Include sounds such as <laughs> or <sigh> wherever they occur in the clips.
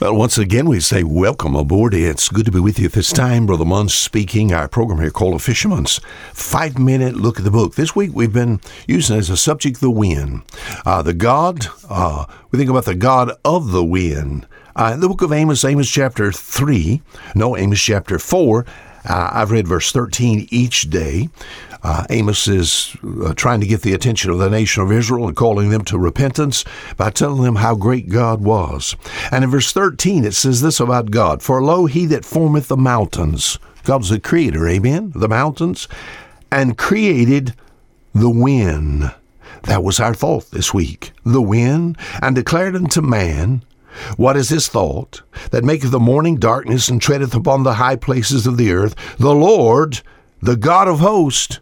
Well, once again, we say welcome aboard. It's good to be with you this time. Brother Munn speaking. Our program here called A Fisherman's Five Minute Look at the Book. This week we've been using as a subject the wind. Uh, the God, uh, we think about the God of the wind. Uh, the book of Amos, Amos chapter 3, no, Amos chapter 4, uh, I've read verse 13 each day. Uh, Amos is uh, trying to get the attention of the nation of Israel and calling them to repentance by telling them how great God was. And in verse 13, it says this about God For lo, he that formeth the mountains, God's the creator, amen, the mountains, and created the wind. That was our thought this week. The wind, and declared unto man, what is his thought that maketh the morning darkness and treadeth upon the high places of the earth? The Lord, the God of hosts,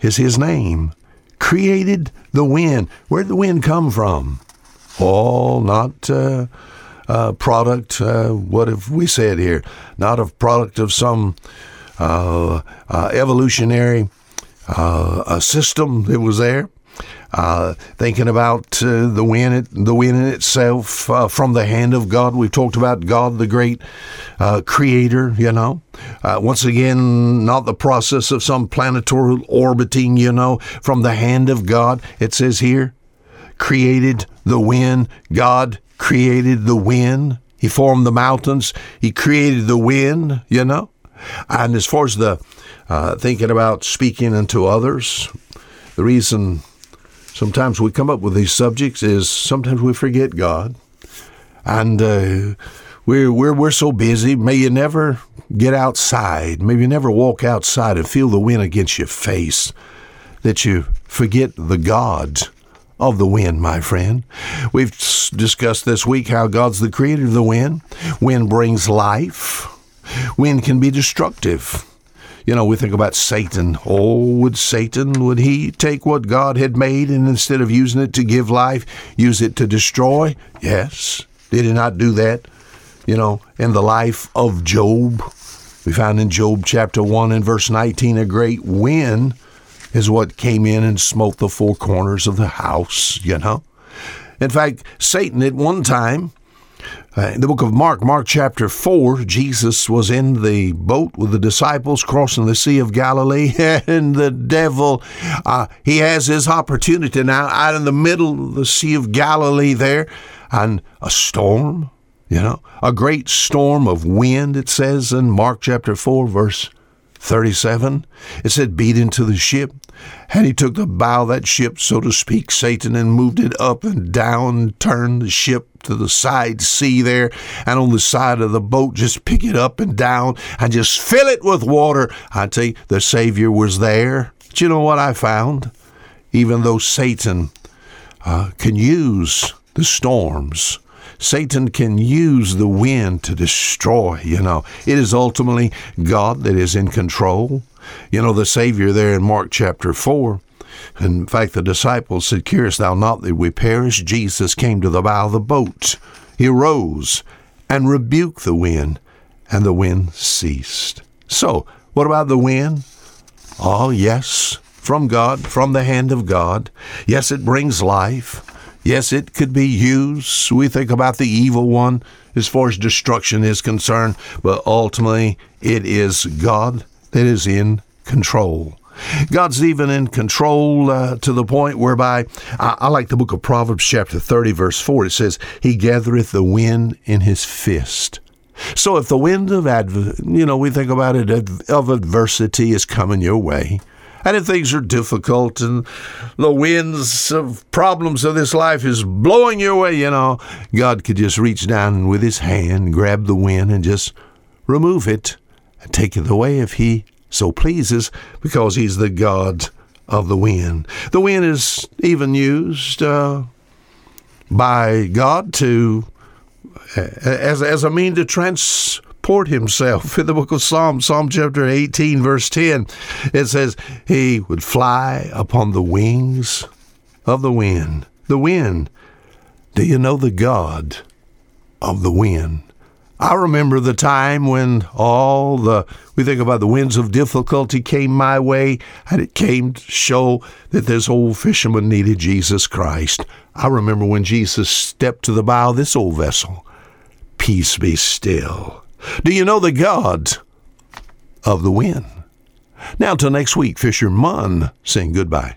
is his name. Created the wind. Where did the wind come from? Oh, not uh, a product, uh, what have we said here? Not a product of some uh, uh evolutionary uh, system that was there. Uh, thinking about uh, the wind, the wind in itself uh, from the hand of God. We've talked about God, the great uh, creator, you know. Uh, once again, not the process of some planetary orbiting, you know, from the hand of God. It says here, created the wind. God created the wind. He formed the mountains. He created the wind, you know. And as far as the uh, thinking about speaking unto others, the reason sometimes we come up with these subjects is sometimes we forget God. And uh, we're, we're, we're so busy. May you never get outside. Maybe you never walk outside and feel the wind against your face that you forget the God of the wind, my friend. We've discussed this week how God's the creator of the wind. Wind brings life. Wind can be destructive. You know, we think about Satan. Oh, would Satan, would he take what God had made and instead of using it to give life, use it to destroy? Yes. Did he not do that? You know, in the life of Job. We found in Job chapter 1 and verse 19 a great wind is what came in and smote the four corners of the house, you know. In fact, Satan at one time uh, in the book of Mark, Mark chapter 4, Jesus was in the boat with the disciples crossing the Sea of Galilee, <laughs> and the devil, uh, he has his opportunity now out in the middle of the Sea of Galilee there, and a storm, you know, a great storm of wind, it says in Mark chapter 4, verse 37. It said, beat into the ship. And he took the bow of that ship, so to speak, Satan, and moved it up and down, turned the ship to the side sea there, and on the side of the boat, just pick it up and down and just fill it with water. I tell you, the Savior was there. But you know what I found? Even though Satan uh, can use the storms, Satan can use the wind to destroy, you know. It is ultimately God that is in control. You know, the Savior there in Mark chapter 4, in fact, the disciples said, Carest thou not that we perish? Jesus came to the bow of the boat. He arose and rebuked the wind, and the wind ceased. So, what about the wind? Oh, yes, from God, from the hand of God. Yes, it brings life. Yes, it could be used. We think about the evil one as far as destruction is concerned, but ultimately it is God that is in control. God's even in control uh, to the point whereby I, I, like the book of Proverbs, chapter 30, verse 4. It says, He gathereth the wind in his fist. So if the wind of adv- you know, we think about it of adversity is coming your way, and if things are difficult and the winds of problems of this life is blowing your way, you know, God could just reach down with his hand, grab the wind, and just remove it and take it away if he so pleases, because he's the God of the wind. The wind is even used uh, by God to as, as a mean to trans support himself. In the book of Psalms, Psalm chapter 18, verse 10, it says, He would fly upon the wings of the wind. The wind. Do you know the God of the wind? I remember the time when all the, we think about the winds of difficulty came my way, and it came to show that this old fisherman needed Jesus Christ. I remember when Jesus stepped to the bow of this old vessel peace be still. Do you know the God of the wind? Now, till next week, Fisher Munn saying goodbye.